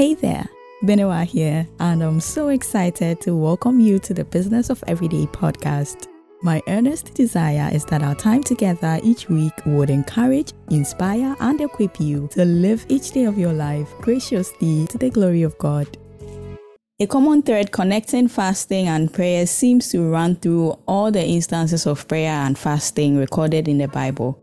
Hey there, Benewaa here, and I'm so excited to welcome you to the Business of Everyday podcast. My earnest desire is that our time together each week would encourage, inspire, and equip you to live each day of your life graciously to the glory of God. A common thread connecting fasting and prayer seems to run through all the instances of prayer and fasting recorded in the Bible.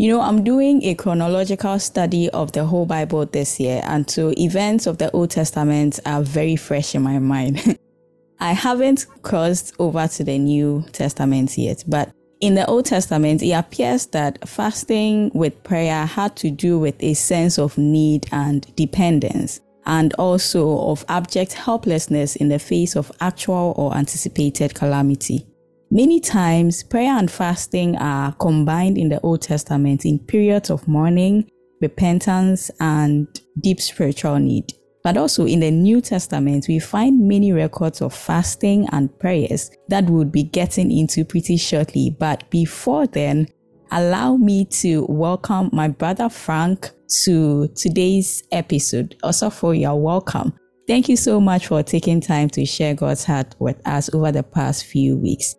You know, I'm doing a chronological study of the whole Bible this year, and so events of the Old Testament are very fresh in my mind. I haven't crossed over to the New Testament yet, but in the Old Testament, it appears that fasting with prayer had to do with a sense of need and dependence, and also of abject helplessness in the face of actual or anticipated calamity. Many times, prayer and fasting are combined in the Old Testament in periods of mourning, repentance, and deep spiritual need. But also in the New Testament, we find many records of fasting and prayers that we'll be getting into pretty shortly. But before then, allow me to welcome my brother Frank to today's episode. Also, for your welcome. Thank you so much for taking time to share God's heart with us over the past few weeks.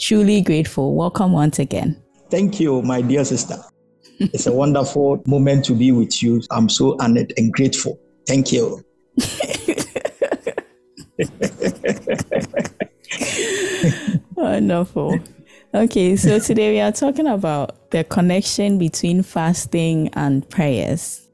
Truly grateful. Welcome once again. Thank you, my dear sister. it's a wonderful moment to be with you. I'm so honored and grateful. Thank you. Wonderful. Okay, so today we are talking about the connection between fasting and prayers.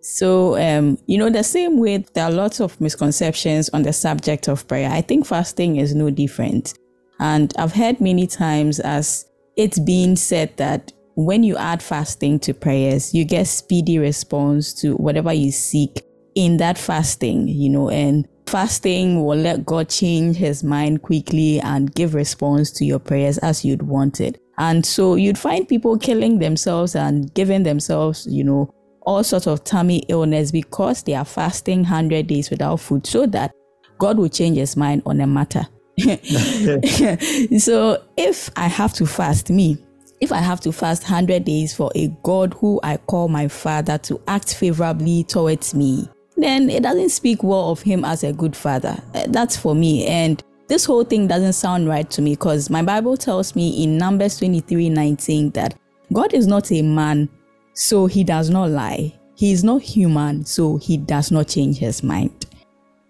So, um, you know, the same way there are lots of misconceptions on the subject of prayer. I think fasting is no different. And I've heard many times as it's being said that when you add fasting to prayers, you get speedy response to whatever you seek in that fasting, you know, and fasting will let God change his mind quickly and give response to your prayers as you'd want it. And so you'd find people killing themselves and giving themselves, you know, all sorts of tummy illness because they are fasting 100 days without food so that God will change his mind on a matter. so if I have to fast, me, if I have to fast 100 days for a God who I call my father to act favorably towards me, then it doesn't speak well of him as a good father. Uh, that's for me. And this whole thing doesn't sound right to me because my Bible tells me in Numbers 23 19 that God is not a man, so he does not lie. He is not human, so he does not change his mind.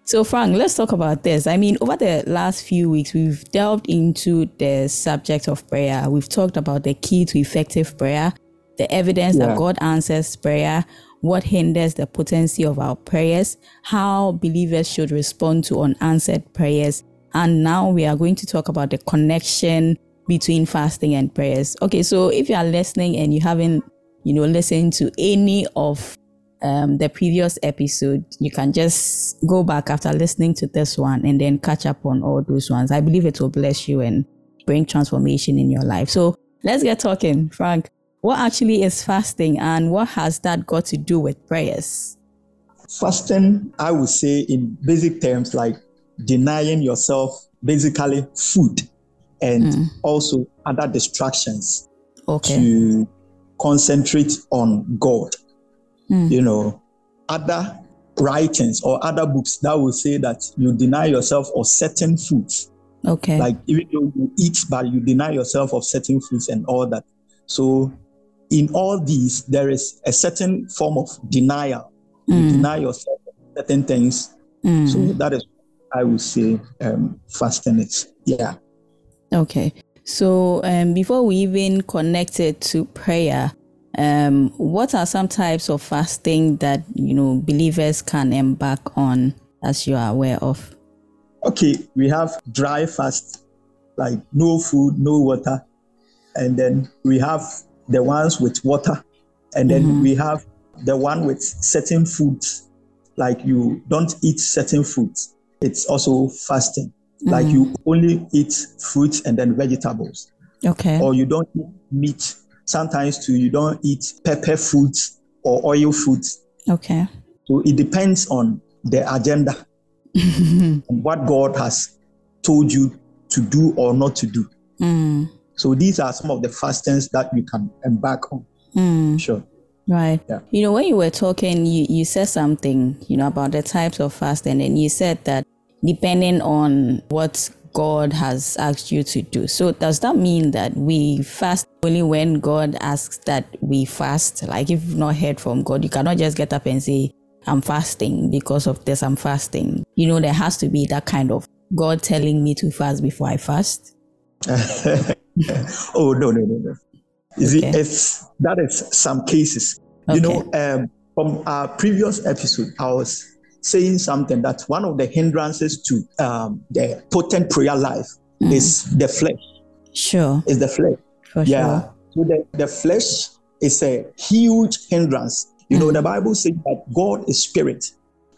So, Frank, let's talk about this. I mean, over the last few weeks, we've delved into the subject of prayer. We've talked about the key to effective prayer, the evidence yeah. that God answers prayer, what hinders the potency of our prayers, how believers should respond to unanswered prayers. And now we are going to talk about the connection between fasting and prayers. Okay, so if you are listening and you haven't, you know, listened to any of um, the previous episode, you can just go back after listening to this one and then catch up on all those ones. I believe it will bless you and bring transformation in your life. So let's get talking, Frank. What actually is fasting and what has that got to do with prayers? Fasting, I would say in basic terms, like denying yourself basically food and mm. also other distractions okay. to concentrate on God mm. you know, other writings or other books that will say that you deny yourself of certain foods. Okay. Like even though you eat, but you deny yourself of certain foods and all that. So in all these, there is a certain form of denial. Mm. You deny yourself certain things. Mm. So that is I would say um, fasting is. Yeah. Okay. So um, before we even connect it to prayer, um, what are some types of fasting that you know believers can embark on, as you are aware of? Okay, we have dry fast, like no food, no water, and then we have the ones with water, and then mm-hmm. we have the one with certain foods, like you don't eat certain foods. It's also fasting, mm-hmm. like you only eat fruits and then vegetables. Okay. Or you don't eat meat Sometimes too, you don't eat pepper foods or oil foods. Okay. So it depends on the agenda and what God has told you to do or not to do. Mm. So these are some of the fastings that you can embark on. Mm. Sure. Right. Yeah. You know, when you were talking, you, you said something, you know, about the types of fasting, and you said that depending on what God has asked you to do. So does that mean that we fast only when God asks that we fast? Like if you've not heard from God, you cannot just get up and say, I'm fasting because of this, I'm fasting. You know, there has to be that kind of God telling me to fast before I fast. oh no, no, no, no. You okay. see, it's that is some cases. Okay. You know, um, from our previous episode, I was saying something that one of the hindrances to um, the potent prayer life mm. is the flesh. Sure. Is the flesh. For yeah. Sure. So the, the flesh is a huge hindrance. You mm. know, the Bible says that God is spirit,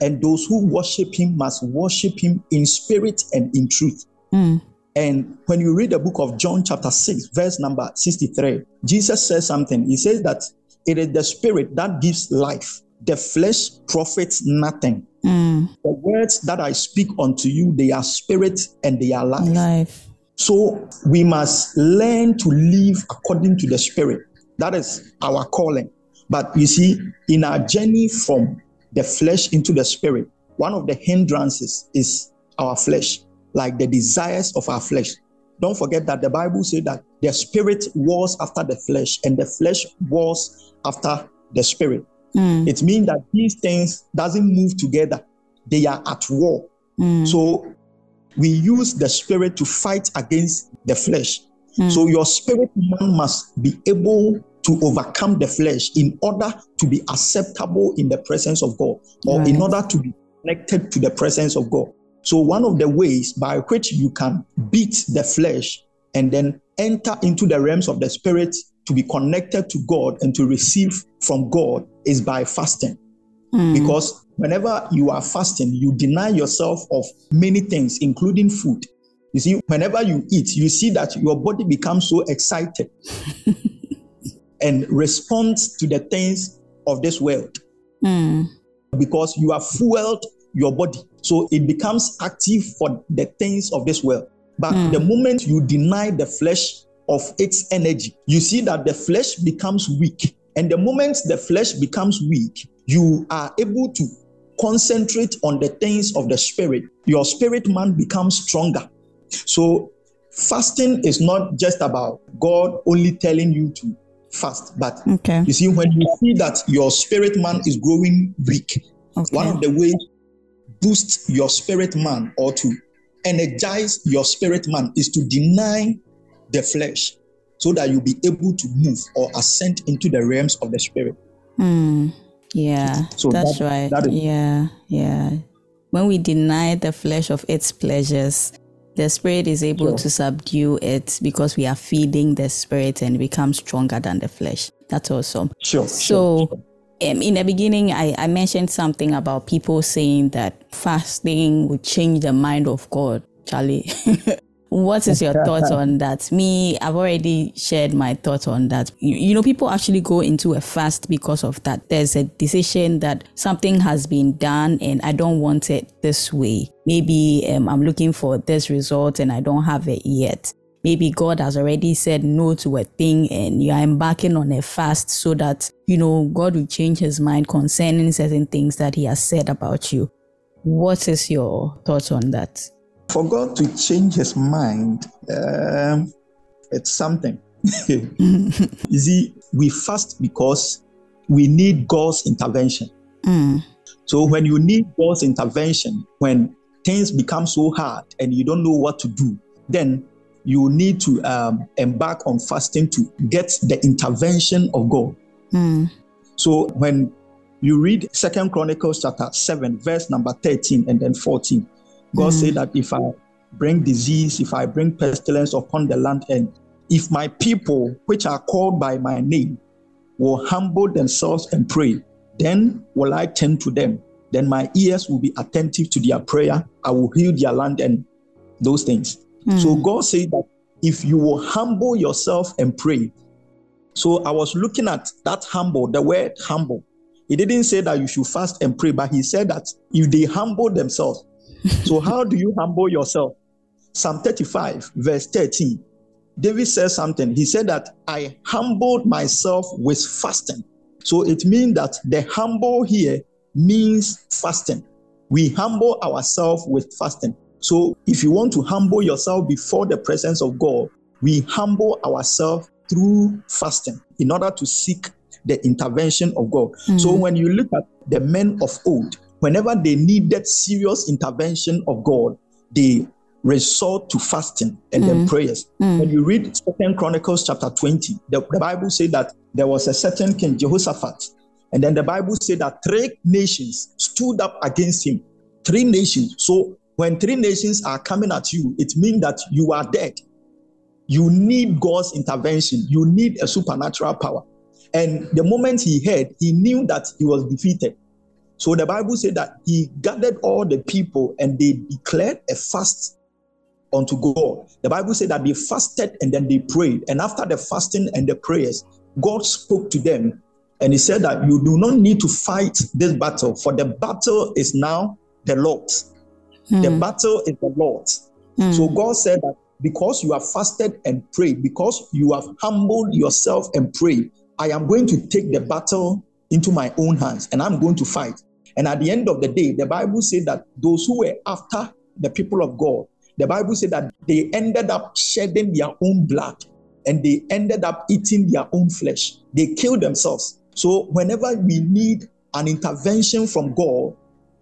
and those who worship him must worship him in spirit and in truth. Mm. And when you read the book of John, chapter 6, verse number 63, Jesus says something. He says that it is the spirit that gives life, the flesh profits nothing. Mm. The words that I speak unto you, they are spirit and they are life. life. So we must learn to live according to the spirit. That is our calling. But you see, in our journey from the flesh into the spirit, one of the hindrances is our flesh, like the desires of our flesh. Don't forget that the Bible says that the spirit was after the flesh and the flesh was after the spirit. Mm. It means that these things doesn't move together. They are at war. Mm. So we use the spirit to fight against the flesh. Mm. So your spirit man must be able to overcome the flesh in order to be acceptable in the presence of God or right. in order to be connected to the presence of God. So one of the ways by which you can beat the flesh and then enter into the realms of the spirit to be connected to God and to receive from God is by fasting. Mm. Because whenever you are fasting, you deny yourself of many things, including food. You see, whenever you eat, you see that your body becomes so excited and responds to the things of this world. Mm. Because you have fueled your body. So it becomes active for the things of this world. But mm. the moment you deny the flesh of its energy, you see that the flesh becomes weak. And the moment the flesh becomes weak, you are able to concentrate on the things of the spirit. Your spirit man becomes stronger. So, fasting is not just about God only telling you to fast, but okay. you see, when you see that your spirit man is growing weak, okay. one of the ways boost your spirit man or to energize your spirit man is to deny the flesh so that you'll be able to move or ascend into the realms of the spirit. Mm, yeah, so that's that, right. That is, yeah, yeah. When we deny the flesh of its pleasures, the spirit is able sure. to subdue it because we are feeding the spirit and become stronger than the flesh. That's awesome. Sure. So, sure. Um, in the beginning, I, I mentioned something about people saying that fasting would change the mind of God. Charlie, What is your thoughts on that? Me, I've already shared my thoughts on that. You, you, know, people actually go into a fast because of that. There's a decision that something has been done and I don't want it this way. Maybe um, I'm looking for this result and I don't have it yet. Maybe God has already said no to a thing and you are embarking on a fast so that, you know, God will change his mind concerning certain things that he has said about you. What is your thoughts on that? For God to change his mind, um, it's something. you see, we fast because we need God's intervention. Mm. So when you need God's intervention, when things become so hard and you don't know what to do, then you need to um, embark on fasting to get the intervention of God. Mm. So when you read Second Chronicles chapter 7, verse number 13 and then 14, God mm. said that if I bring disease, if I bring pestilence upon the land, and if my people, which are called by my name, will humble themselves and pray, then will I turn to them. Then my ears will be attentive to their prayer. I will heal their land and those things. Mm. So God said that if you will humble yourself and pray. So I was looking at that humble, the word humble. He didn't say that you should fast and pray, but he said that if they humble themselves, so, how do you humble yourself? Psalm 35, verse 13. David says something. He said that I humbled myself with fasting So it means that the humble here means fasting. We humble ourselves with fasting. So if you want to humble yourself before the presence of God, we humble ourselves through fasting in order to seek the intervention of God. Mm. So when you look at the men of old, whenever they needed serious intervention of God, they resort to fasting and mm. then prayers. Mm. When you read Second Chronicles chapter 20, the, the Bible says that there was a certain king, Jehoshaphat, and then the Bible said that three nations stood up against him. Three nations. So when three nations are coming at you, it means that you are dead. You need God's intervention. You need a supernatural power. And the moment he heard, he knew that he was defeated. So the Bible said that he gathered all the people and they declared a fast unto God. The Bible said that they fasted and then they prayed. And after the fasting and the prayers, God spoke to them and he said that you do not need to fight this battle, for the battle is now the Lord's. Mm. The battle is the Lord's. Mm. So God said that because you have fasted and prayed, because you have humbled yourself and prayed, I am going to take the battle into my own hands and I'm going to fight. And at the end of the day, the Bible said that those who were after the people of God, the Bible said that they ended up shedding their own blood and they ended up eating their own flesh. They killed themselves. So, whenever we need an intervention from God,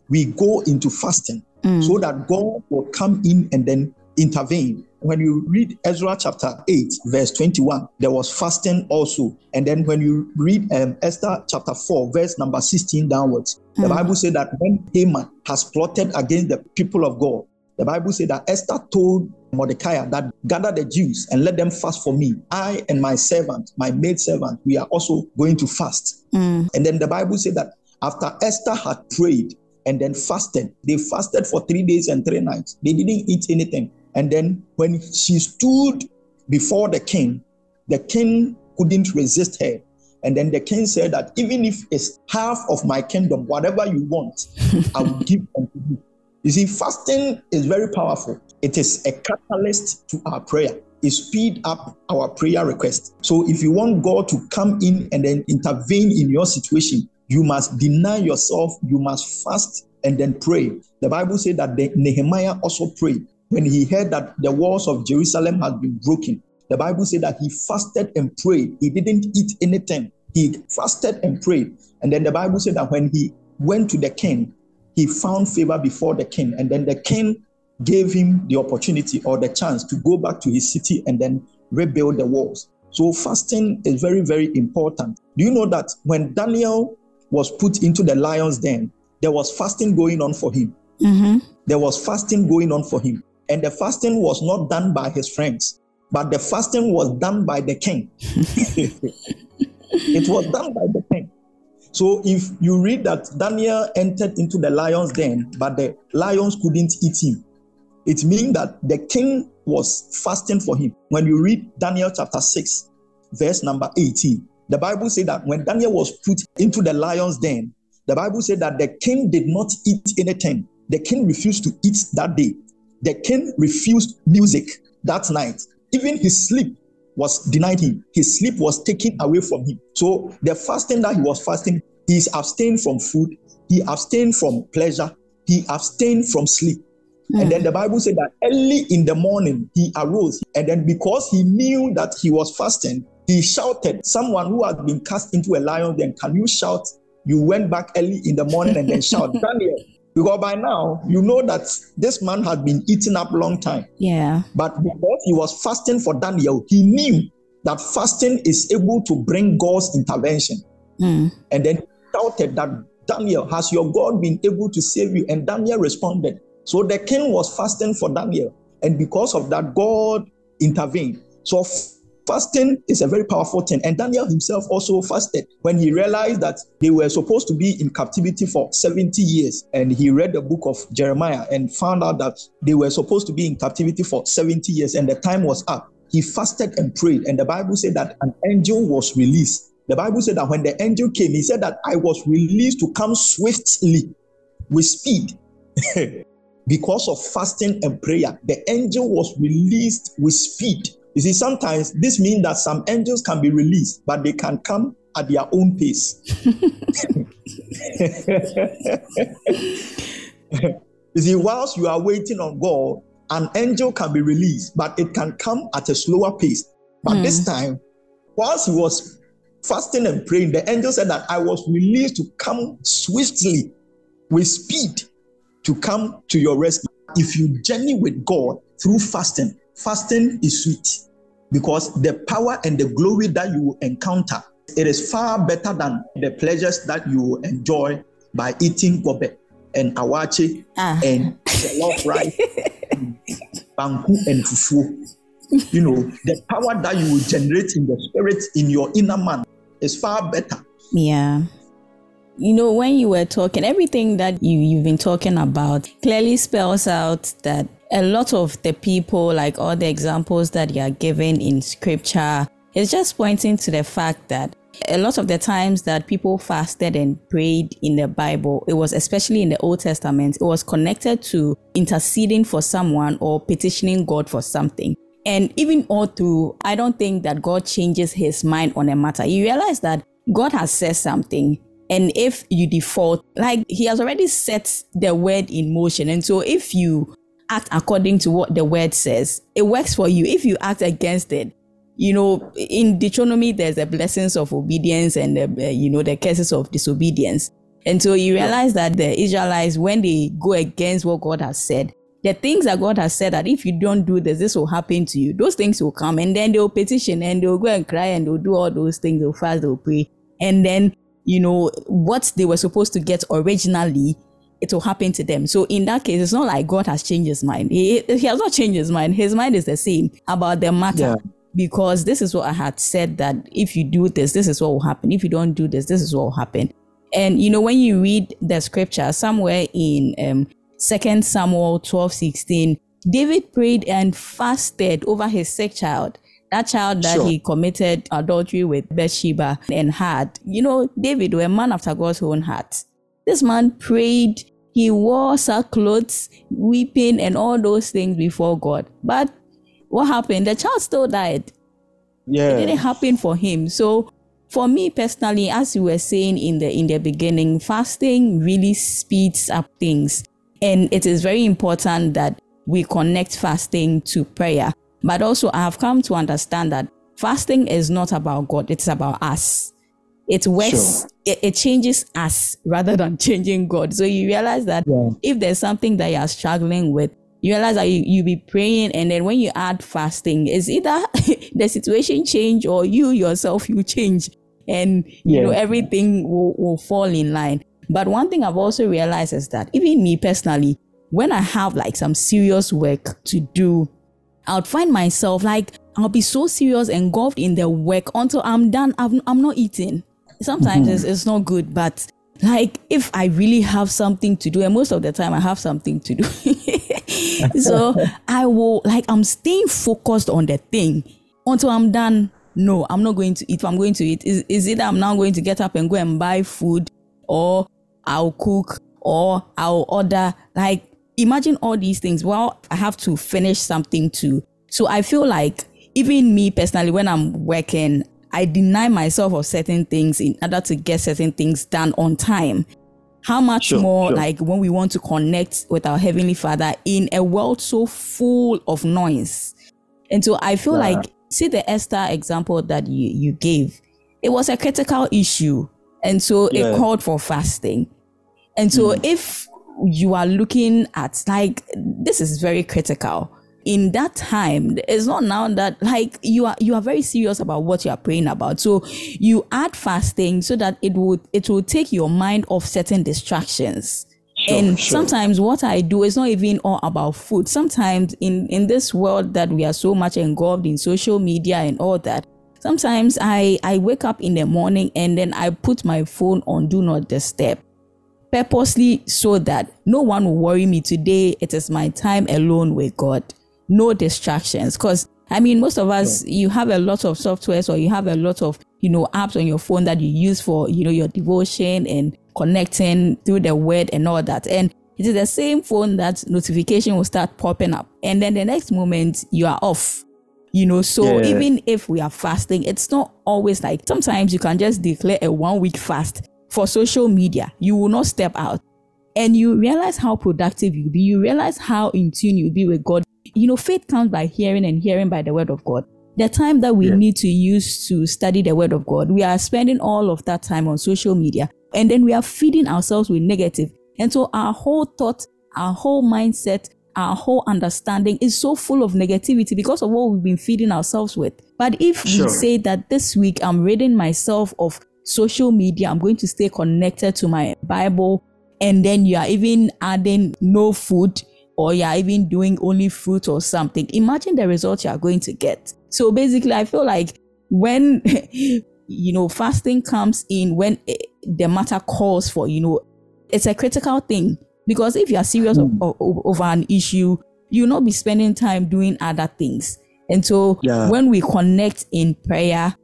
we go into fasting mm. so that God will come in and then intervene. When you read Ezra chapter 8, verse 21, there was fasting also. And then when you read um, Esther chapter 4, verse number 16 downwards, mm. the Bible said that when Haman has plotted against the people of God, the Bible said that Esther told Mordecai that gather the Jews and let them fast for me. I and my servant, my maid servant, we are also going to fast. Mm. And then the Bible said that after Esther had prayed and then fasted, they fasted for three days and three nights. They didn't eat anything. And then when she stood before the king, the king couldn't resist her. And then the king said that even if it's half of my kingdom, whatever you want, I will give unto you. You see, fasting is very powerful. It is a catalyst to our prayer. It speed up our prayer request. So if you want God to come in and then intervene in your situation, you must deny yourself, you must fast and then pray. The Bible said that Nehemiah also prayed when he heard that the walls of Jerusalem had been broken. The Bible said that he fasted and prayed. He didn't eat anything. He fasted and prayed. And then the Bible said that when he went to the king, he found favor before the king. And then the king gave him the opportunity or the chance to go back to his city and then rebuild the walls. So fasting is very, very important. Do you know that when Daniel was put into the lion's den, there was fasting going on for him? Mm-hmm. There was fasting going on for him. And the fasting was not done by his friends, but the fasting was done by the king. it was done by the king. So if you read that Daniel entered into the lion's den, but the lions couldn't eat him, it means that the king was fasting for him. When you read Daniel chapter 6, verse number 18, the Bible said that when Daniel was put into the lion's den, the Bible said that the king did not eat anything. The king refused to eat that day. The king refused music that night. Even his sleep was denied him. His sleep was taken away from him. So the fasting that he was fasting, he abstained from food, he abstained from pleasure, he abstained from sleep. Mm. And then the Bible said that early in the morning he arose, and then because he knew that he was fasting, he shouted, Someone who had been cast into a lion, then can you shout? You went back early in the morning and then shout, Daniel, because by now, you know that this man had been eating up long time. Yeah. But because he was fasting for Daniel, he knew that fasting is able to bring God's intervention. Mm. And then doubted that Daniel, has your God been able to save you? And Daniel responded. So the king was fasting for Daniel. And because of that, God intervened. So Fasting is a very powerful thing. And Daniel himself also fasted when he realized that they were supposed to be in captivity for 70 years. And he read the book of Jeremiah and found out that they were supposed to be in captivity for 70 years and the time was up. He fasted and prayed. And the Bible said that an angel was released. The Bible said that when the angel came, he said that I was released to come swiftly with speed. because of fasting and prayer, the angel was released with speed you see, sometimes this means that some angels can be released, but they can come at their own pace. you see, whilst you are waiting on God, an angel can be released, but it can come at a slower pace. But mm. this hmm. time, whilst he was fasting and praying, the angel said that I was released to come swiftly with speed to come to your rescue. If you journey with God through fasting, fasting is sweet because the power and the glory that you encounter it is far better than the pleasures that you enjoy by eating gobe and awache ah. and jollof rice, banku and fufu. You know, the power that you will generate in the spirit in your inner man is far better. Yeah. You know, when you were talking, everything that you, you've been talking about clearly spells out that a lot of the people, like all the examples that you are given in scripture, is just pointing to the fact that a lot of the times that people fasted and prayed in the Bible, it was especially in the Old Testament, it was connected to interceding for someone or petitioning God for something. And even all through, I don't think that God changes his mind on a matter. You realize that God has said something. And if you default, like he has already set the word in motion. And so if you act according to what the word says, it works for you. If you act against it, you know, in Deuteronomy, there's the blessings of obedience and the, uh, you know, the curses of disobedience. And so you realize that the Israelites, when they go against what God has said, the things that God has said that if you don't do this, this will happen to you. Those things will come and then they'll petition and they'll go and cry and they'll do all those things. They'll fast, they'll pray. And then, you know, what they were supposed to get originally, it will happen to them. So in that case, it's not like God has changed his mind. He, he has not changed his mind. His mind is the same about the matter. Yeah. Because this is what I had said that if you do this, this is what will happen. If you don't do this, this is what will happen. And you know, when you read the scripture somewhere in um, Second Samuel 12 16, David prayed and fasted over his sick child. That child that sure. he committed adultery with Bathsheba and had. You know, David was a man after God's own heart. This man prayed, he wore sackcloth, weeping, and all those things before God. But what happened? The child still died. Yeah. It didn't happen for him. So for me personally, as you were saying in the in the beginning, fasting really speeds up things. And it is very important that we connect fasting to prayer. But also, I have come to understand that fasting is not about God, it's about us. It works, sure. it, it, changes us rather than changing God. So you realize that yeah. if there's something that you're struggling with, you realize that you, you be praying and then when you add fasting, it's either the situation change or you yourself you change and yeah. you know everything will, will fall in line. But one thing I've also realized is that even me personally, when I have like some serious work to do, I'll find myself like I'll be so serious engulfed in the work until I'm done. I'm, I'm not eating. Sometimes mm-hmm. it's, it's not good, but like if I really have something to do, and most of the time I have something to do. so I will like I'm staying focused on the thing until I'm done. No, I'm not going to eat. If I'm going to eat, is, is it I'm now going to get up and go and buy food or I'll cook or I'll order. Like, imagine all these things. Well, I have to finish something too. So I feel like even me personally, when I'm working, I deny myself of certain things in order to get certain things done on time. How much sure, more sure. like when we want to connect with our Heavenly Father in a world so full of noise? And so I feel yeah. like, see the Esther example that you, you gave, it was a critical issue. And so yeah. it called for fasting. And so mm. if you are looking at like this is very critical in that time it's not now that like you are you are very serious about what you are praying about so you add fasting so that it would it will take your mind off certain distractions Sure, and sure. sometimes what I do is not even all about food. Sometimes in in this world that we are so much engulfed in social media and all that, sometimes I I wake up in the morning and then I put my phone on do not disturb purposely so that no one will worry me today. It is my time alone with God. No distractions. Because I mean, most of us, you have a lot of softwares or you have a lot of, you know, apps on your phone that you use for, you know, your devotion and connecting through the word and all that. And it is the same phone that notification will start popping up. And then the next moment you are off. You know, so yeah. even if we are fasting, it's not always like sometimes you can just declare a one week fast for social media. You will not step out and you realize how productive you'll be. You realize how in tune you'll be with God. You know, faith comes by hearing and hearing by the word of God. The time that we need to use to study the word of God, we are spending all of that time on social media and then we are feeding ourselves with negative. And so our whole thought, our whole mindset, our whole understanding is so full of negativity because of what we've been feeding ourselves with. But if sure. we say that this week I'm ridding myself of social media, I'm going to stay connected to my Bible, and then you are even adding no food or you are even doing only fruit or something, imagine the results you are going to get. So basically, I feel like when you know fasting comes in, when eh, the matter calls for, you know, it's a critical thing because if you are serious mm. over an issue, you'll not be spending time doing other things. And so yeah. when we connect in prayer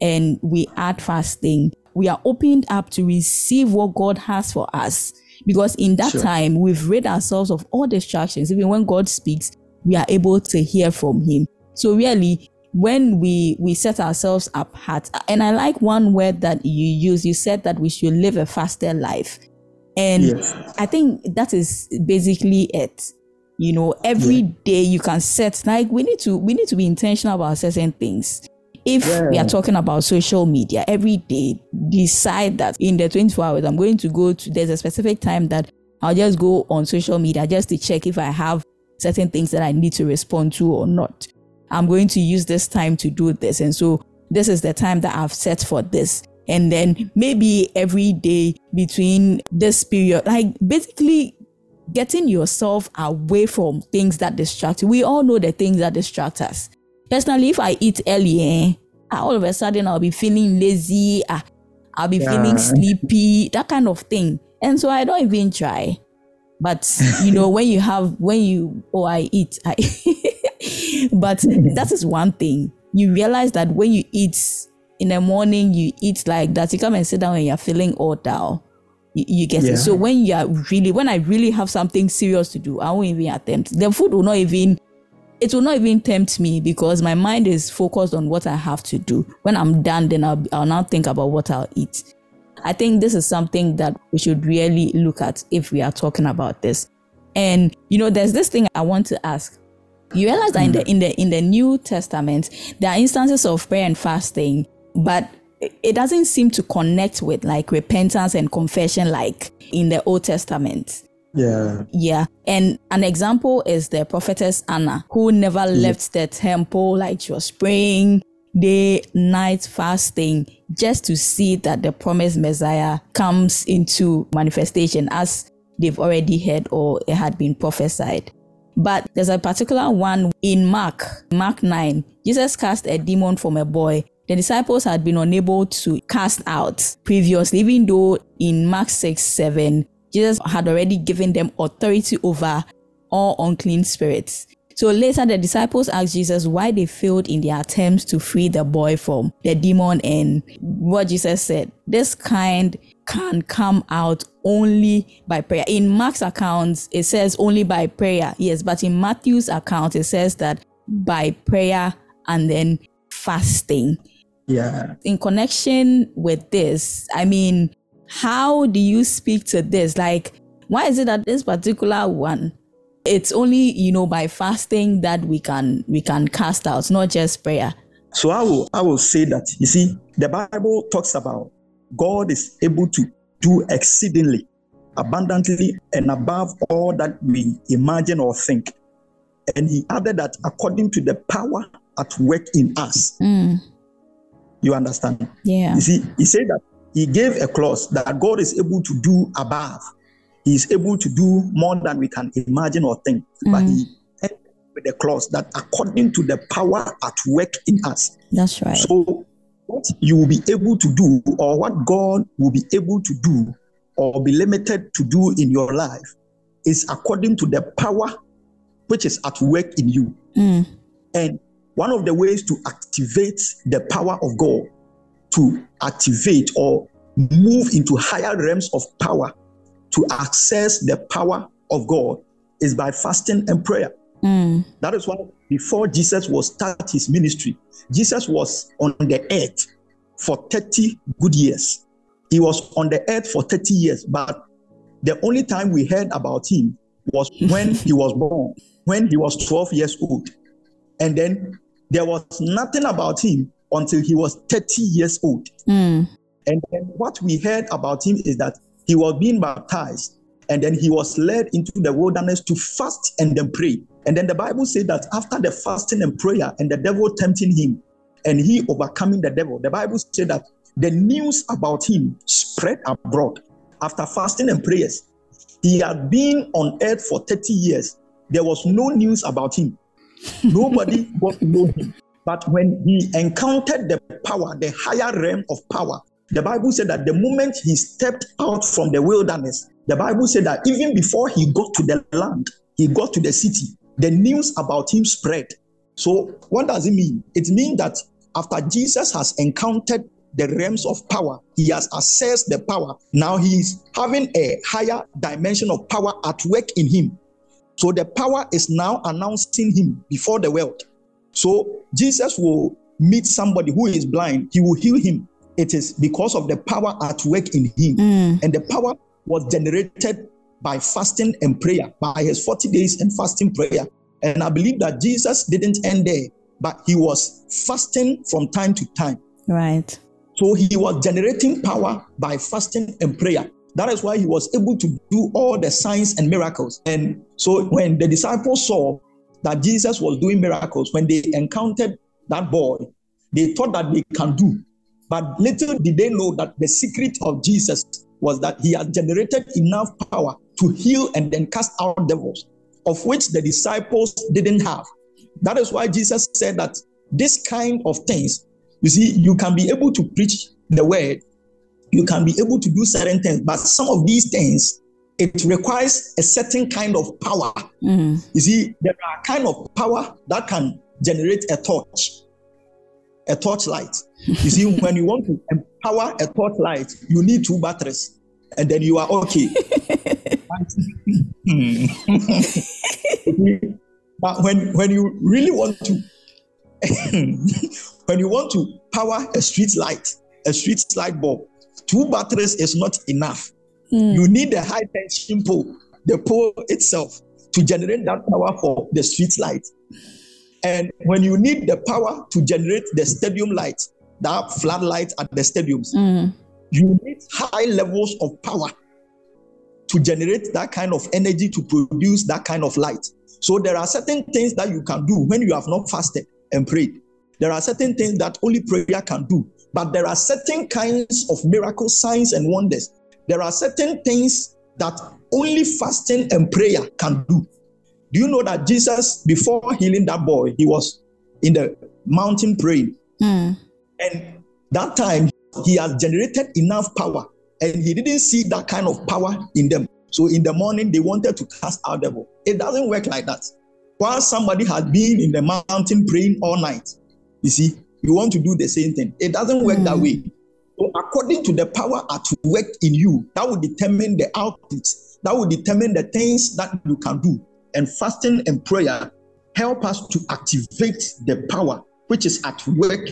and we add fasting, we are opened up to receive what God has for us. Because in that sure. time, we've rid ourselves of all distractions. Even when God speaks, we are able to hear from Him. So really, when we we set ourselves apart, and I like one word that you use. You said that we should live a faster life. And yes. I think that is basically it. You know, every yeah. day you can set like we need to we need to be intentional about certain things. If yeah. we are talking about social media, every day decide that in the 24 hours I'm going to go to there's a specific time that I'll just go on social media just to check if I have certain things that I need to respond to or not. I'm going to use this time to do this. And so this is the time that I've set for this and then maybe every day between this period like basically getting yourself away from things that distract you we all know the things that distract us personally if i eat early eh, all of a sudden i'll be feeling lazy ah, i'll be yeah. feeling sleepy that kind of thing and so i don't even try but you know when you have when you oh i eat i but that is one thing you realize that when you eat in the morning you eat like that, you come and sit down and you're feeling all down. You, you get yeah. it. So when you are really, when I really have something serious to do, I won't even attempt. The food will not even, it will not even tempt me because my mind is focused on what I have to do. When I'm done, then I'll, I'll now think about what I'll eat. I think this is something that we should really look at if we are talking about this. And you know, there's this thing I want to ask. You realize that in the hmm. in the in the New Testament, there are instances of prayer and fasting but it doesn't seem to connect with like repentance and confession like in the Old Testament. Yeah. Yeah. And an example is the prophetess Anna, who never left the temple, like she was praying day, night, fasting, just to see that the promised Messiah comes into manifestation as they've already heard or it had been prophesied. But there's a particular one in Mark, Mark 9. Jesus cast a demon from a boy the disciples had been unable to cast out previously, even though in Mark 6 7, Jesus had already given them authority over all unclean spirits. So later, the disciples asked Jesus why they failed in their attempts to free the boy from the demon. And what Jesus said, this kind can come out only by prayer. In Mark's account, it says only by prayer. Yes, but in Matthew's account, it says that by prayer and then fasting. Yeah. In connection with this, I mean, how do you speak to this? Like, why is it that this particular one, it's only, you know, by fasting that we can we can cast out, not just prayer. So I will I will say that you see, the Bible talks about God is able to do exceedingly, abundantly, and above all that we imagine or think. And he added that according to the power at work in us. Mm. You understand? Yeah. You see, he said that he gave a clause that God is able to do above. He is able to do more than we can imagine or think. Mm. But he with a clause that according to the power at work in us. That's right. So what you will be able to do, or what God will be able to do, or be limited to do in your life, is according to the power which is at work in you. Mm. And one of the ways to activate the power of God, to activate or move into higher realms of power, to access the power of God, is by fasting and prayer. Mm. That is why before Jesus was start his ministry, Jesus was on the earth for 30 good years. He was on the earth for 30 years, but the only time we heard about him was when he was born, when he was 12 years old. And then there was nothing about him until he was 30 years old. Mm. And then what we heard about him is that he was being baptized and then he was led into the wilderness to fast and then pray. And then the Bible said that after the fasting and prayer and the devil tempting him and he overcoming the devil, the Bible said that the news about him spread abroad. After fasting and prayers, he had been on earth for 30 years. There was no news about him. Nobody got to know him. But when he encountered the power, the higher realm of power, the Bible said that the moment he stepped out from the wilderness, the Bible said that even before he got to the land, he got to the city, the news about him spread. So, what does it mean? It means that after Jesus has encountered the realms of power, he has accessed the power. Now he is having a higher dimension of power at work in him. So, the power is now announcing him before the world. So, Jesus will meet somebody who is blind, he will heal him it is because of the power at work in him. Mm. And the power was generated by fasting and prayer, by his 40 days and fasting prayer. And I believe that Jesus didn't end there, but he was fasting from time to time. Right. So he was generating power by fasting and prayer. That is why he was able to do all the signs and miracles. And so when the disciples saw that Jesus was doing miracles, when they encountered that boy, they thought that they can do but little did they know that the secret of Jesus was that he had generated enough power to heal and then cast out devils, of which the disciples didn't have. That is why Jesus said that this kind of things, you see, you can be able to preach the word, you can be able to do certain things, but some of these things, it requires a certain kind of power. Mm. You see, there are kind of power that can generate a torch a torchlight. You see, when you want to empower a torchlight, you need two batteries, and then you are okay. but when when you really want to, when you want to power a street light, a street light bulb, two batteries is not enough. Mm. You need a high tension pole, the pole itself, to generate that power for the street light. And when you need the power to generate the stadium light, that floodlight at the stadiums, mm. you need high levels of power to generate that kind of energy to produce that kind of light. So there are certain things that you can do when you have not fasted and prayed. There are certain things that only prayer can do. But there are certain kinds of miracle signs and wonders. There are certain things that only fasting and prayer can do. Do you know that Jesus, before healing that boy, he was in the mountain praying? Mm. And that time, he has generated enough power and he didn't see that kind of power in them. So in the morning, they wanted to cast out the devil. It doesn't work like that. While somebody had been in the mountain praying all night, you see, you want to do the same thing. It doesn't work mm. that way. So according to the power at work in you, that will determine the output. That will determine the things that you can do and fasting and prayer help us to activate the power which is at work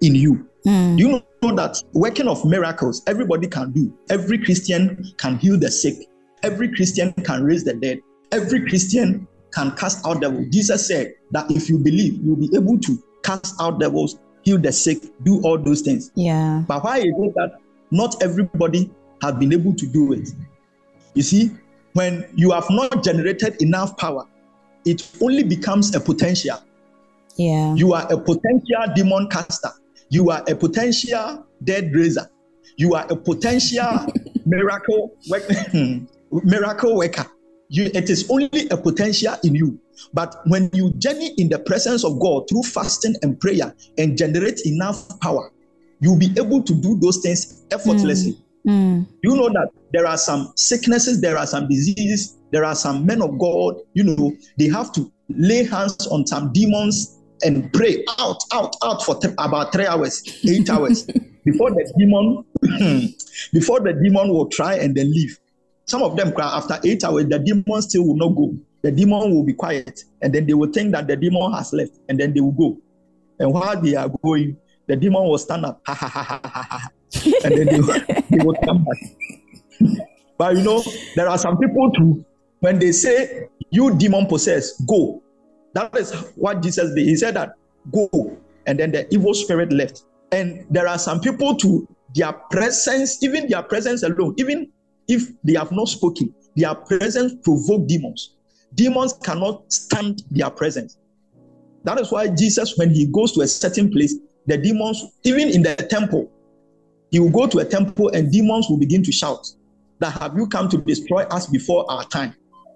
in you. Mm. You know that working of miracles, everybody can do. Every Christian can heal the sick. Every Christian can raise the dead. Every Christian can cast out devils. Jesus said that if you believe, you'll be able to cast out devils, heal the sick, do all those things. Yeah. But why is it that not everybody has been able to do it? You see, when you have not generated enough power, it only becomes a potential. Yeah. You are a potential demon caster. You are a potential dead raiser. You are a potential miracle work, miracle worker. You, it is only a potential in you. But when you journey in the presence of God through fasting and prayer and generate enough power, you'll be able to do those things effortlessly. Mm. Mm. You know that there are some sicknesses, there are some diseases, there are some men of God, you know, they have to lay hands on some demons and pray out, out, out for th- about three hours, eight hours before the demon, before the demon will try and then leave. some of them cry after eight hours, the demon still will not go. The demon will be quiet, and then they will think that the demon has left, and then they will go. And while they are going, the demon will stand up, ha ha ha ha ha ha, and then they, will, they will come back. but you know, there are some people too. When they say you demon possessed, go. That is what Jesus did. He said that go, and then the evil spirit left. And there are some people too. Their presence, even their presence alone, even if they have not spoken, their presence provoke demons. Demons cannot stand their presence. That is why Jesus, when he goes to a certain place, the demons, even in the temple, he will go to a temple and demons will begin to shout that have you come to destroy us before our time?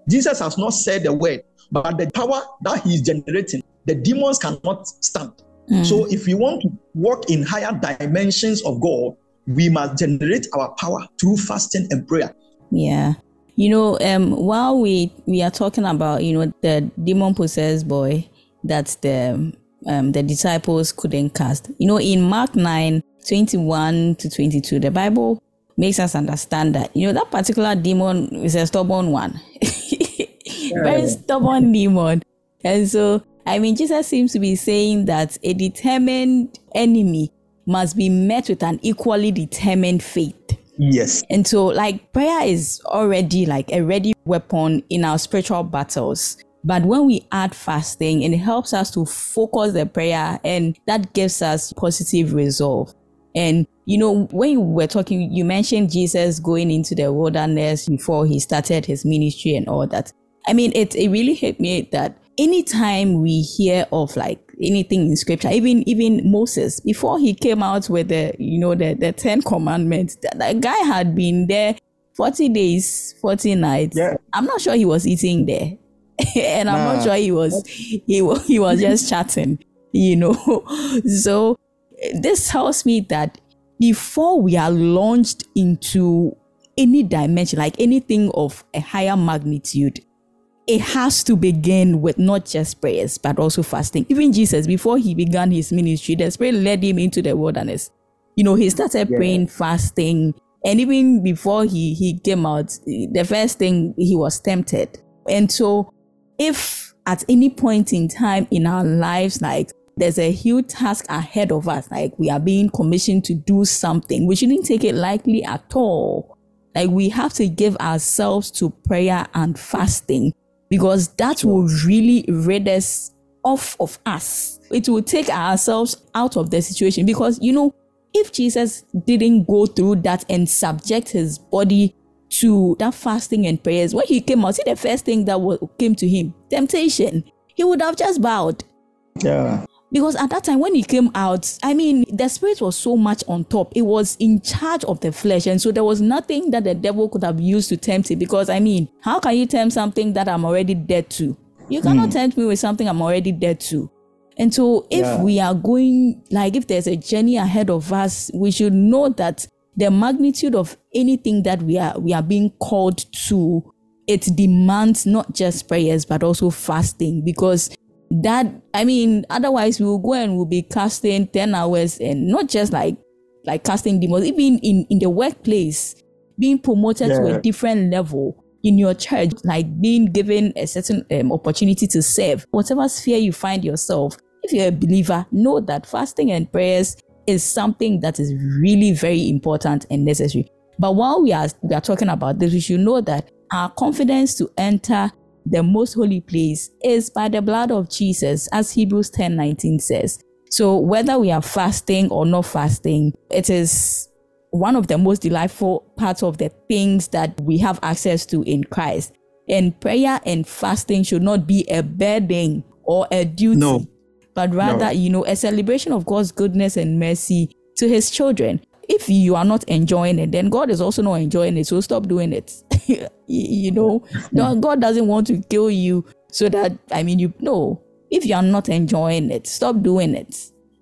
Jesus has not said the word, but the power that he is generating, the demons cannot stand. Mm. So if we want to walk in higher dimensions of God, we must generate our power through fasting and prayer. Yeah. You know, um, while we we are talking about, you know, the demon possessed boy that the um, the disciples couldn't cast. You know, in Mark 9, 21 to 22, the Bible makes us understand that, you know, that particular demon is a stubborn one. Very stubborn demon. And so, I mean, Jesus seems to be saying that a determined enemy must be met with an equally determined faith. Yes. And so, like, prayer is already like a ready weapon in our spiritual battles. But when we add fasting, it helps us to focus the prayer and that gives us positive resolve. And you know, when you were talking, you mentioned Jesus going into the wilderness before he started his ministry and all that. I mean, it, it really hit me that anytime we hear of like anything in scripture, even even Moses, before he came out with the you know the, the Ten Commandments, that, that guy had been there 40 days, 40 nights. Yeah. I'm not sure he was eating there. and I'm not sure he was he, he was just chatting, you know. So this tells me that before we are launched into any dimension, like anything of a higher magnitude, it has to begin with not just prayers, but also fasting. Even Jesus, before he began his ministry, the Spirit led him into the wilderness. You know, he started yeah. praying, fasting, and even before he, he came out, the first thing he was tempted. And so, if at any point in time in our lives, like there's a huge task ahead of us, like we are being commissioned to do something, we shouldn't take it lightly at all. Like we have to give ourselves to prayer and fasting because that will really rid us off of us. It will take ourselves out of the situation because, you know, if Jesus didn't go through that and subject his body to that fasting and prayers, when he came out, see the first thing that came to him temptation. He would have just bowed. Yeah. Because at that time, when he came out, I mean, the spirit was so much on top. It was in charge of the flesh. And so there was nothing that the devil could have used to tempt it. Because, I mean, how can you tempt something that I'm already dead to? You cannot mm. tempt me with something I'm already dead to. And so, if yeah. we are going, like, if there's a journey ahead of us, we should know that the magnitude of anything that we are we are being called to it demands not just prayers but also fasting because that i mean otherwise we will go and we'll be casting 10 hours and not just like like casting demons even in in the workplace being promoted yeah. to a different level in your church like being given a certain um, opportunity to serve whatever sphere you find yourself if you're a believer know that fasting and prayers is something that is really very important and necessary but while we are we are talking about this we should know that our confidence to enter the most holy place is by the blood of Jesus, as Hebrews 10 19 says. So, whether we are fasting or not fasting, it is one of the most delightful parts of the things that we have access to in Christ. And prayer and fasting should not be a burden or a duty, no. but rather, no. you know, a celebration of God's goodness and mercy to his children if you are not enjoying it, then God is also not enjoying it. So stop doing it. you know, God doesn't want to kill you so that, I mean, you know, if you are not enjoying it, stop doing it.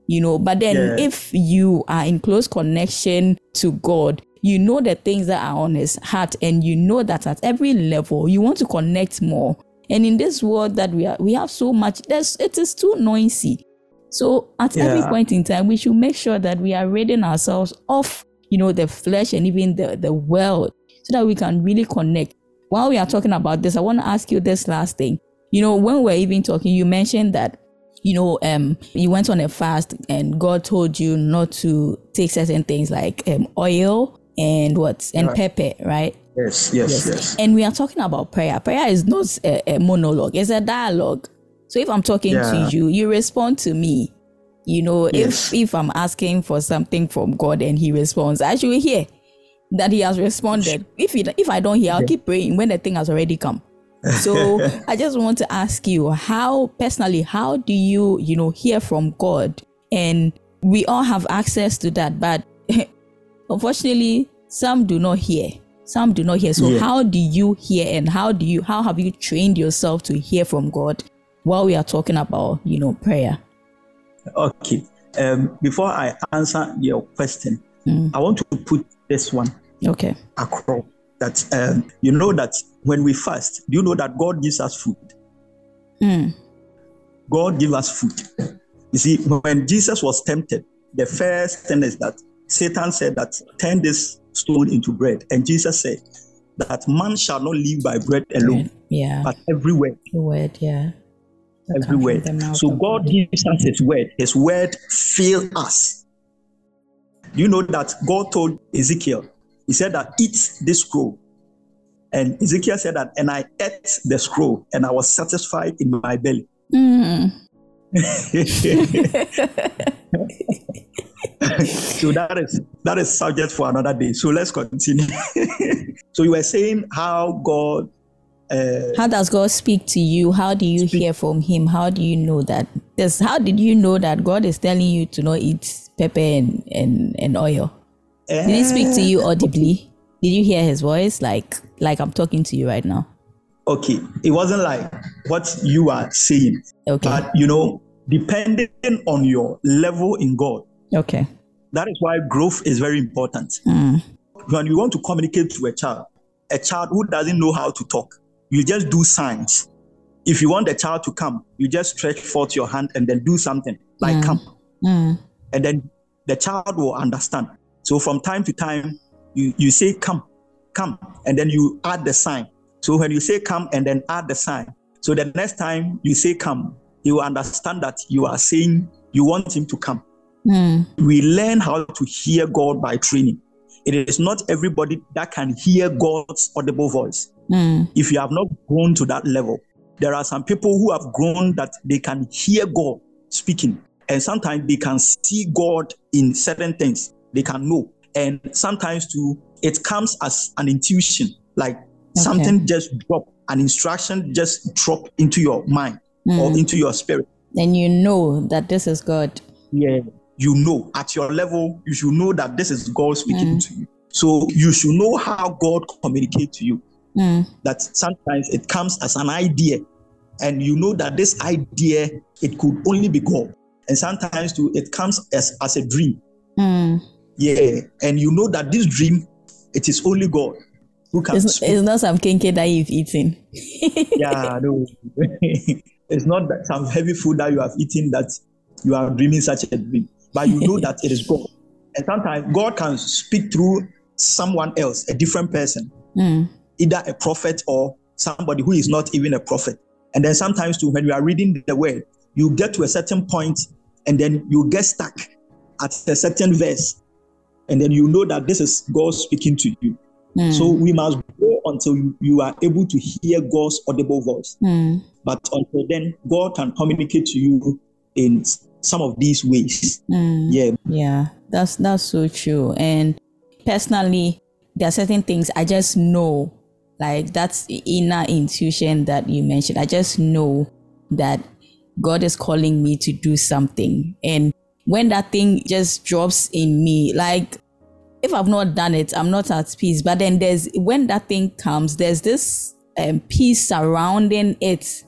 You know, but then yeah. if you are in close connection to God, you know the things that are on his heart, and you know that at every level you want to connect more. And in this world that we are, we have so much. There's, it is too noisy. So at yeah. every point in time, we should make sure that we are ridding ourselves of, you know, the flesh and even the, the world so that we can really connect. While we are talking about this, I want to ask you this last thing. You know, when we're even talking, you mentioned that you know, um, you went on a fast and God told you not to take certain things like um, oil and what and right. pepper, right? Yes, yes, yes, yes, And we are talking about prayer. Prayer is not a, a monologue; it's a dialogue. So if I'm talking yeah. to you, you respond to me. You know, yes. if if I'm asking for something from God and He responds, I should hear that He has responded. If he, if I don't hear, I'll keep praying when the thing has already come. So I just want to ask you, how personally, how do you you know hear from God? And we all have access to that, but unfortunately, some do not hear some do not hear so yeah. how do you hear and how do you how have you trained yourself to hear from god while we are talking about you know prayer okay um, before i answer your question mm. i want to put this one okay across that um, you know that when we fast do you know that god gives us food mm. god gives us food you see when jesus was tempted the first thing is that satan said that turn this stone into bread. And Jesus said that man shall not live by bread alone, yeah, but every word. word, yeah. Every word. So God gives us His word. His word fill us. You know that God told Ezekiel, He said that eat this scroll. And Ezekiel said that, and I ate the scroll and I was satisfied in my belly. Mm. so that is that is subject for another day. So let's continue. so you were saying how God. Uh, how does God speak to you? How do you speak. hear from Him? How do you know that? This, how did you know that God is telling you to not eat pepper and, and, and oil? Uh, did He speak to you audibly? Did you hear His voice like like I'm talking to you right now? Okay, it wasn't like what you are saying. Okay, but you know, depending on your level in God. Okay. That is why growth is very important. Mm. When you want to communicate to a child, a child who doesn't know how to talk, you just do signs. If you want the child to come, you just stretch forth your hand and then do something like mm. come. Mm. And then the child will understand. So from time to time, you, you say come, come, and then you add the sign. So when you say come and then add the sign, so the next time you say come, he will understand that you are saying you want him to come. Mm. We learn how to hear God by training. It is not everybody that can hear God's audible voice. Mm. If you have not grown to that level, there are some people who have grown that they can hear God speaking. And sometimes they can see God in certain things. They can know. And sometimes too, it comes as an intuition, like okay. something just drop, an instruction just drop into your mind mm. or into your spirit. And you know that this is God. Yeah you know at your level, you should know that this is God speaking mm. to you. So you should know how God communicates to you. Mm. That sometimes it comes as an idea, and you know that this idea it could only be God. And sometimes too, it comes as, as a dream. Mm. Yeah, and you know that this dream it is only God who can. It's, it's not some kenkey that you've eaten. yeah, no, it's not that some heavy food that you have eaten that you are dreaming such a dream but you know that it is God. And sometimes God can speak through someone else, a different person, mm. Either a prophet or somebody who is not even a prophet. And then sometimes too, when you are reading the word, you get to a certain point and then you get stuck at a certain verse. And then you know that this is God speaking to you. Mm. So we must go until you, are able to hear God's audible voice. Mm. But until then, God can communicate to you in some of these ways. Mm, yeah. Yeah. That's that's so true. And personally, there are certain things I just know. Like that's inner intuition that you mentioned. I just know that God is calling me to do something. And when that thing just drops in me, like if I've not done it, I'm not at peace. But then there's when that thing comes, there's this um, peace surrounding it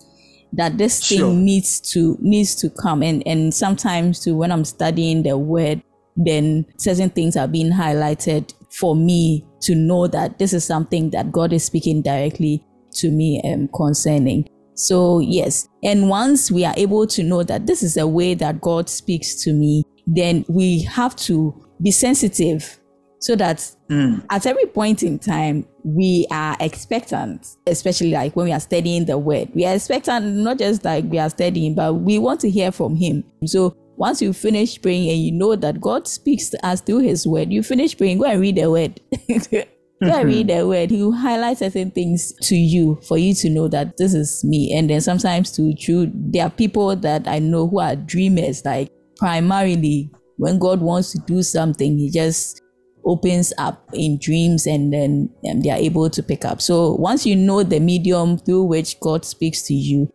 that this thing sure. needs to needs to come and and sometimes too when i'm studying the word then certain things are being highlighted for me to know that this is something that god is speaking directly to me um, concerning. So yes. And once we are able to know that this is a way that god speaks to me then we have to be sensitive so that mm. at every point in time we are expectant especially like when we are studying the word. We are expectant not just like we are studying but we want to hear from him. So once you finish praying and you know that god speaks to us through his word you finish praying go and read the word. Go and read the word. He will highlight certain things to you for you to know that this is me. And then sometimes to true there are people that i know who are dreamers like primarily when god wants to do something he just opens up in dreams and then um, they are able to pick up. So once you know the medium through which God speaks to you,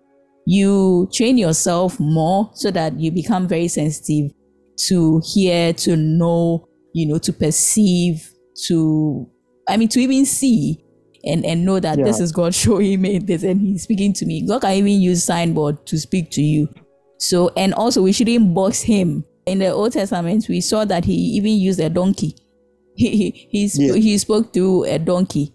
you train yourself more so that you become very sensitive to hear, to know, you know, to perceive, to, I mean, to even see and, and know that yeah. this is God showing me this and He's speaking to me. God can even use signboard to speak to you. So, and also we shouldn't box Him. In the Old Testament, we saw that He even used a donkey he he, sp- yeah. he spoke through a donkey,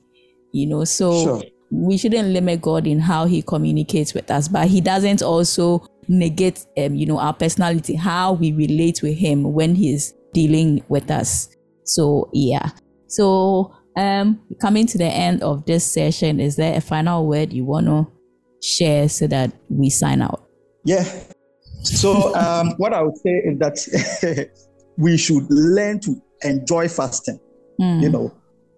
you know. So sure. We shouldn't limit God in how He communicates with us, but He doesn't also negate, um, you know, our personality, how we relate with Him when He's dealing with us. So yeah. So um, coming to the end of this session, is there a final word you want to share so that we sign out? Yeah. So um, what I would say is that we should learn to enjoy fasting. Mm. You know,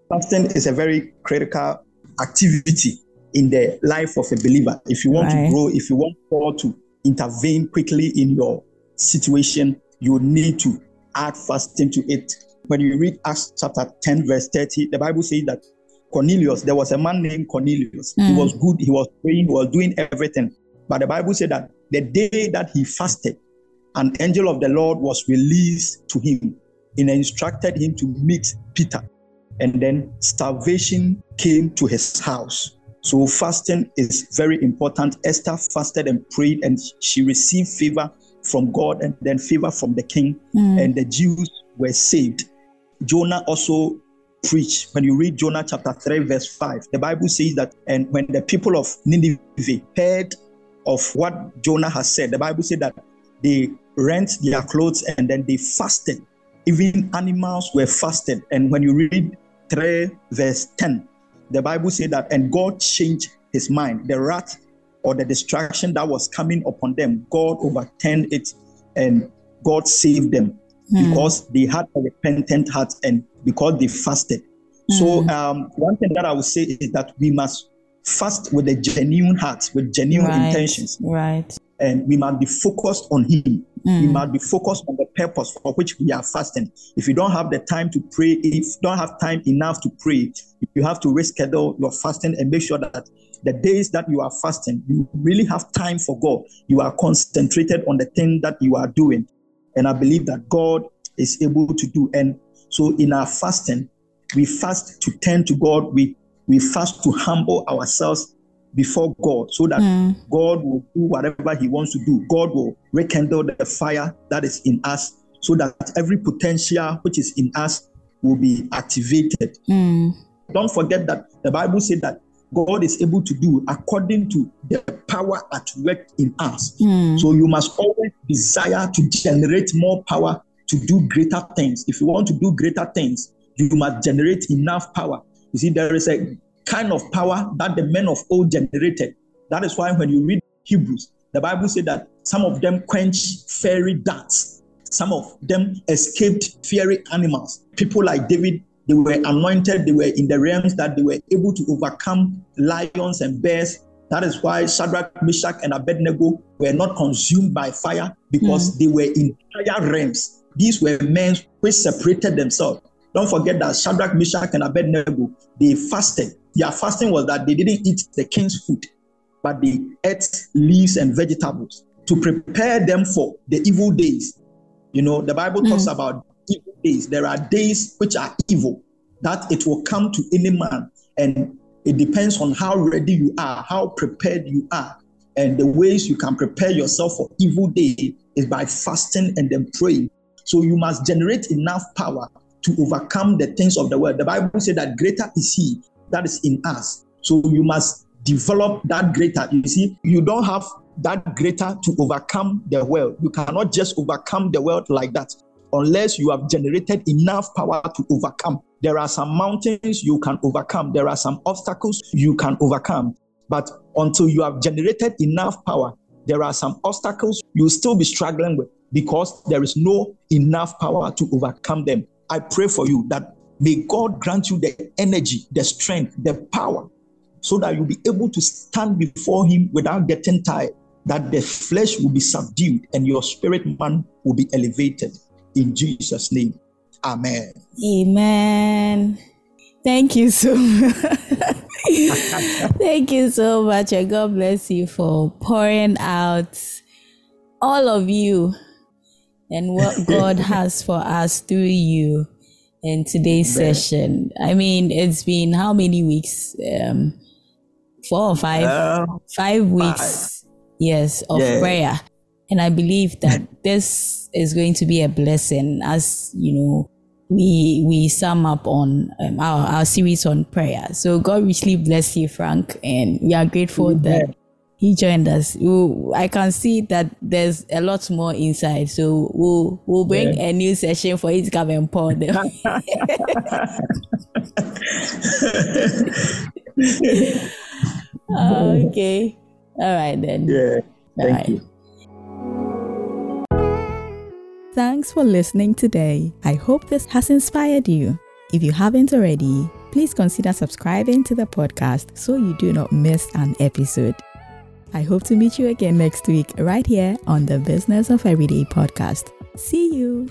fasting is a very critical activity in the life of a believer. If you want right. to grow, if you want God to intervene quickly in your situation, you need to add fasting to it. When you read Acts chapter 10, verse 30, the Bible says that Cornelius, there was a man named Cornelius. Mm. He hmm. was good, he was praying, he was doing everything. But the Bible said that the day that he fasted, an angel of the Lord was released to him and instructed him to meet Peter. And then starvation came to his house. So fasting is very important. Esther fasted and prayed, and she received favor from God and then favor from the king, mm. and the Jews were saved. Jonah also preached. When you read Jonah chapter 3, verse 5, the Bible says that, and when the people of Nineveh heard of what Jonah has said, the Bible said that they rent their clothes and then they fasted even animals were fasted. And when you read 3 verse 10, the Bible said that, and God changed his mind. The wrath or the destruction that was coming upon them, God overturned it and God saved them mm. because they had a repentant heart and because they fasted. Mm. So, hmm. um, one thing that I would say is that we must fast with a genuine heart, with genuine right. intentions. Right. And we must be focused on Him. Mm. We must be focused on the purpose for which we are fasting. If you don't have the time to pray, if you don't have time enough to pray, you have to reschedule your fasting and make sure that the days that you are fasting, you really have time for God. You are concentrated on the thing that you are doing. And I believe that God is able to do. And so in our fasting, we fast to turn to God. We we fast to humble ourselves before God so that mm. God will do whatever He wants to do. God will rekindle the fire that is in us so that every potential which is in us will be activated. Mm. Don't forget that the Bible said that God is able to do according to the power at work in us. Mm. So you must always desire to generate more power to do greater things. If you want to do greater things, you must generate enough power. You see, there is a kind of power that the men of old generated. That is why when you read Hebrews, the Bible said that some of them quenched fiery darts, some of them escaped fiery animals. People like David, they were anointed, they were in the realms that they were able to overcome lions and bears. That is why Shadrach, Meshach, and Abednego were not consumed by fire because mm. they were in higher realms. These were men which separated themselves. Don't forget that Shadrach, Meshach, and Abednego, they fasted their fasting was that they didn't eat the king's food, but they ate leaves and vegetables to prepare them for the evil days. You know, the Bible mm. talks about evil days. There are days which are evil, that it will come to any man. And it depends on how ready you are, how prepared you are. And the ways you can prepare yourself for evil day is by fasting and then praying. So you must generate enough power to overcome the things of the world. The Bible said that greater is he that is in us. So you must develop that greater. You see, you don't have that greater to overcome the world. You cannot just overcome the world like that. unless you have generated enough power to overcome. There are some mountains you can overcome, there are some obstacles you can overcome. But until you have generated enough power, there are some obstacles you'll still be struggling with because there is no enough power to overcome them. I pray for you that may God grant you the energy, the strength, the power, so that you'll be able to stand before Him without getting tired, that the flesh will be subdued and your spirit man will be elevated. In Jesus' name. Amen. Amen. Thank you so much. Thank you so much, and God bless you for pouring out all of you and what God has for us through you in today's session. I mean, it's been how many weeks? Um, four or five, uh, five weeks, five. yes, of yeah. prayer. And I believe that this is going to be a blessing as, you know, we we sum up on um, our, our series on prayer. So God richly bless you, Frank, and we are grateful Amen. that he joined us. I can see that there's a lot more inside. So we'll we'll bring yeah. a new session for you to come and pour them. okay. All right then. Yeah. Thank you. Thanks for listening today. I hope this has inspired you. If you haven't already, please consider subscribing to the podcast so you do not miss an episode. I hope to meet you again next week, right here on the Business of Everyday podcast. See you.